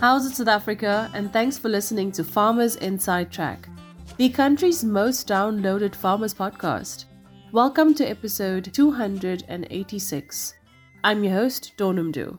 How's it, South Africa? And thanks for listening to Farmers Inside Track, the country's most downloaded farmers podcast. Welcome to episode 286. I'm your host, Dawn Noemdoe.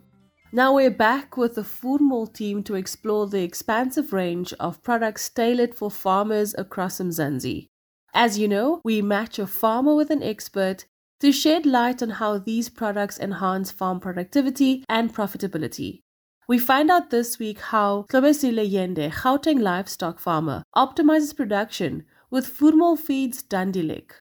Now we're back with the Voermol team to explore the expansive range of products tailored for farmers across Mzansi. As you know, we match a farmer with an expert to shed light on how these products enhance farm productivity and profitability. We find out this week how Hlobisile Yende, Gauteng livestock farmer, optimizes production with Voermol Feeds Dundee Lick.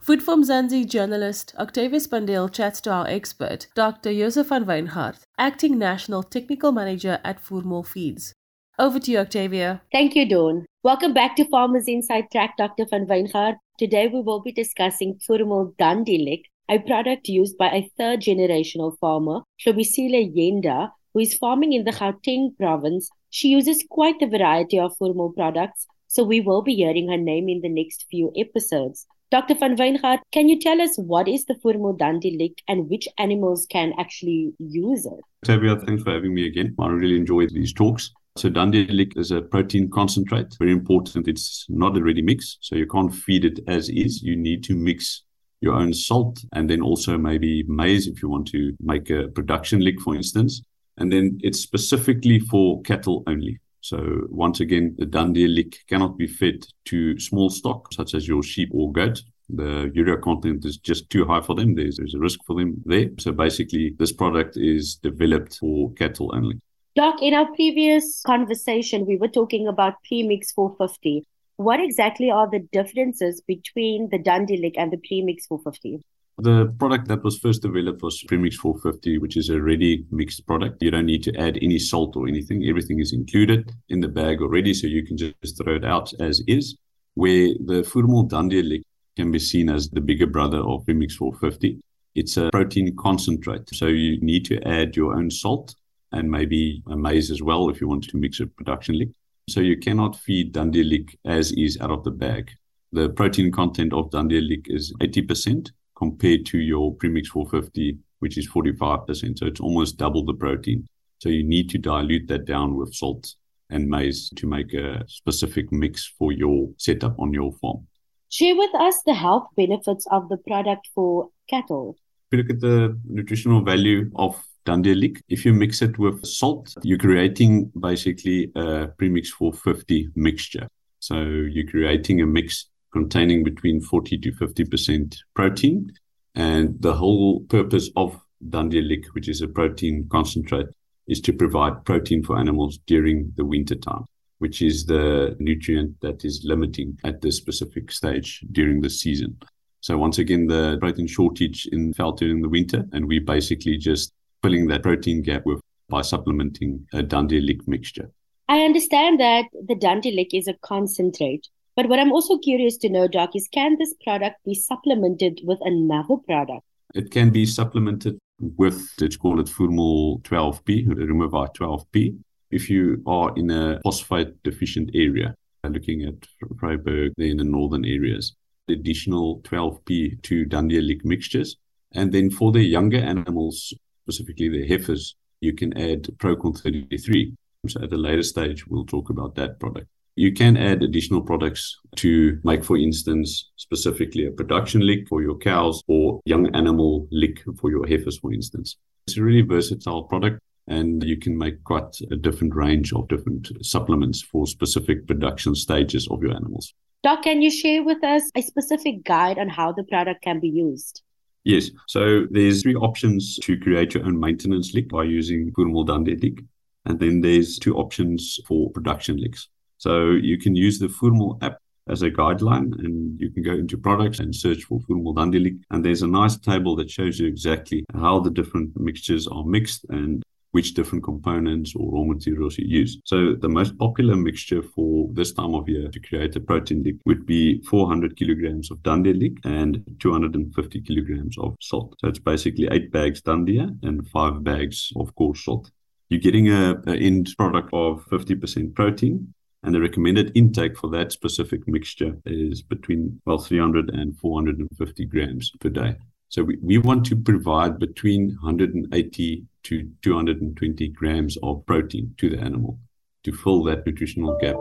Food for Mzansi journalist Octavia Spandiel chats to our expert, Dr. Josef van Wyngaard, acting national technical manager at Voermol Feeds. Over to you, Octavia. Thank you, Dawn. Welcome back to Farmers Inside Track, Dr. van Wyngaard. Today we will be discussing Voermol Dandilik, a product used by a third generational farmer, Hlobisile Yende, who is farming in the Gauteng province. She uses quite a variety of Voermol products, so we will be hearing her name in the next few episodes. Dr. van Wyngaard, can you tell us what is the Voermol Dandilik and which animals can actually use it? Tabia, thanks for having me again. I really enjoy these talks. So Dundee Lick is a protein concentrate. Very important. It's not a ready mix, so you can't feed it as is. You need to mix your own salt and then also maybe maize if you want to make a production lick, for instance and then it's specifically for cattle only. So once again, the Dundee lick cannot be fed to small stock, such as your sheep or goat. The urea content is just too high for them. There's, there's a risk for them there. So basically, this product is developed for cattle only. Doc, in our previous conversation, we were talking about Premix 450. What exactly are the differences between the Dundee lick and the Premix 450? The product that was first developed was Premix 450, which is a ready mixed product. You don't need to add any salt or anything. Everything is included in the bag already, so you can just throw it out as is. Where the Voermol Dandilik can be seen as the bigger brother of Premix 450. It's a protein concentrate, so you need to add your own salt and maybe a maize as well if you want to mix a production lick. So you cannot feed Dundee Lick as is out of the bag. The protein content of Dundee Lick is 80%, compared to your premix 450, which is 45%. So it's almost double the protein. So you need to dilute that down with salt and maize to make a specific mix for your setup on your farm. Share with us the health benefits of the product for cattle. If you look at the nutritional value of Dundee Lick, if you mix it with salt, you're creating basically a premix 450 mixture. So you're creating a mix containing between 40 to 50% protein. And the whole purpose of Dundee Lick, which is a protein concentrate, is to provide protein for animals during the winter time, which is the nutrient that is limiting at this specific stage during the season. So once again, the protein shortage in felt during the winter, and we basically just filling that protein gap with by supplementing a Dundee Lick mixture. I understand that the Dundee Lick is a concentrate. But what I'm also curious to know, Doc, is can this product be supplemented with another product? It can be supplemented with, let's call it Voermol 12P, Rumevite 12P. If you are in a phosphate deficient area, looking at there in the northern areas, The additional 12P to Dundee Lick mixtures. And then for the younger animals, specifically the heifers, you can add Procon 33. So at a later stage, we'll talk about that product. You can add additional products to make, for instance, specifically a production lick for your cows or young animal lick for your heifers, for instance. It's a really versatile product and you can make quite a different range of different supplements for specific production stages of your animals. Doc, can you share with us a specific guide on how the product can be used? Yes. So there's three options to create your own maintenance lick by using Voermol Dandilik. And then there's two options for production licks. So you can use the Voermol app as a guideline and you can go into products and search for Voermol Dandilik. And there's a nice table that shows you exactly how the different mixtures are mixed and which different components or raw materials you use. So the most popular mixture for this time of year to create a protein lick would be 400 kilograms of Dundee Lick and 250 kilograms of salt. So it's basically eight bags Dandia and five bags of coarse salt. You're getting a, a end product of 50% protein and the recommended intake for that specific mixture is between well 300 and 450 grams per day. So we, we want to provide between 180 to 220 grams of protein to the animal. to fill that nutritional gap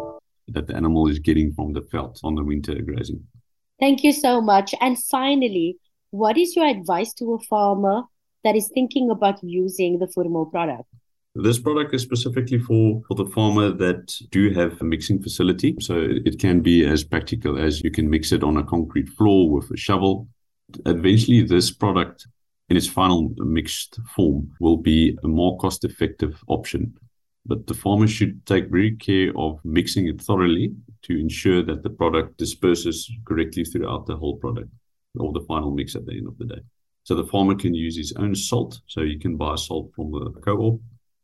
that the animal is getting from the veld on the winter grazing. Thank you so much. And finally, what is your advice to a farmer that is thinking about using the Voermol product? This product is specifically for, for the farmer that do have a mixing facility. So it can be as practical as you can mix it on a concrete floor with a shovel. Eventually, this product in its final mixed form will be a more cost effective option. But the farmer should take very care of mixing it thoroughly to ensure that the product disperses correctly throughout the whole product or the final mix at the end of the day. So the farmer can use his own salt. So you can buy salt from the co-op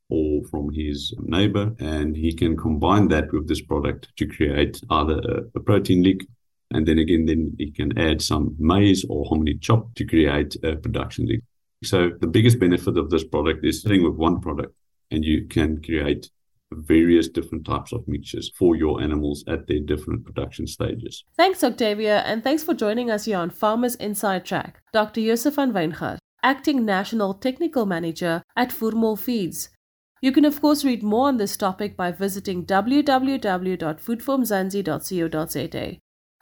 or from his neighbor, and he can combine that with this product to create either a, protein lick, and then again, then he can add some maize or hominy chop to create a production lick. So the biggest benefit of this product is sitting with one product, and you can create various different types of mixtures for your animals at their different production stages. Thanks, Octavia, and thanks for joining us here on Farmers Inside Track. Dr. Josef van Wyngaard, Acting National Technical Manager at Voermol Feeds. You can, of course, read more on this topic by visiting www.foodformzansi.co.za.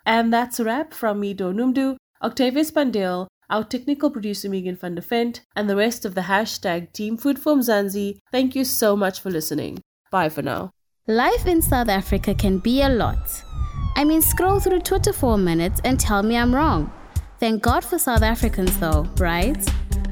And that's a wrap from me, Donumdu, Octavia Spandiel, our technical producer Megan van der Vent, and the rest of the hashtag Team. Thank you so much for listening. Bye for now. Life in South Africa can be a lot. I mean, scroll through Twitter for a minute and tell me I'm wrong. Thank God for South Africans, though, right?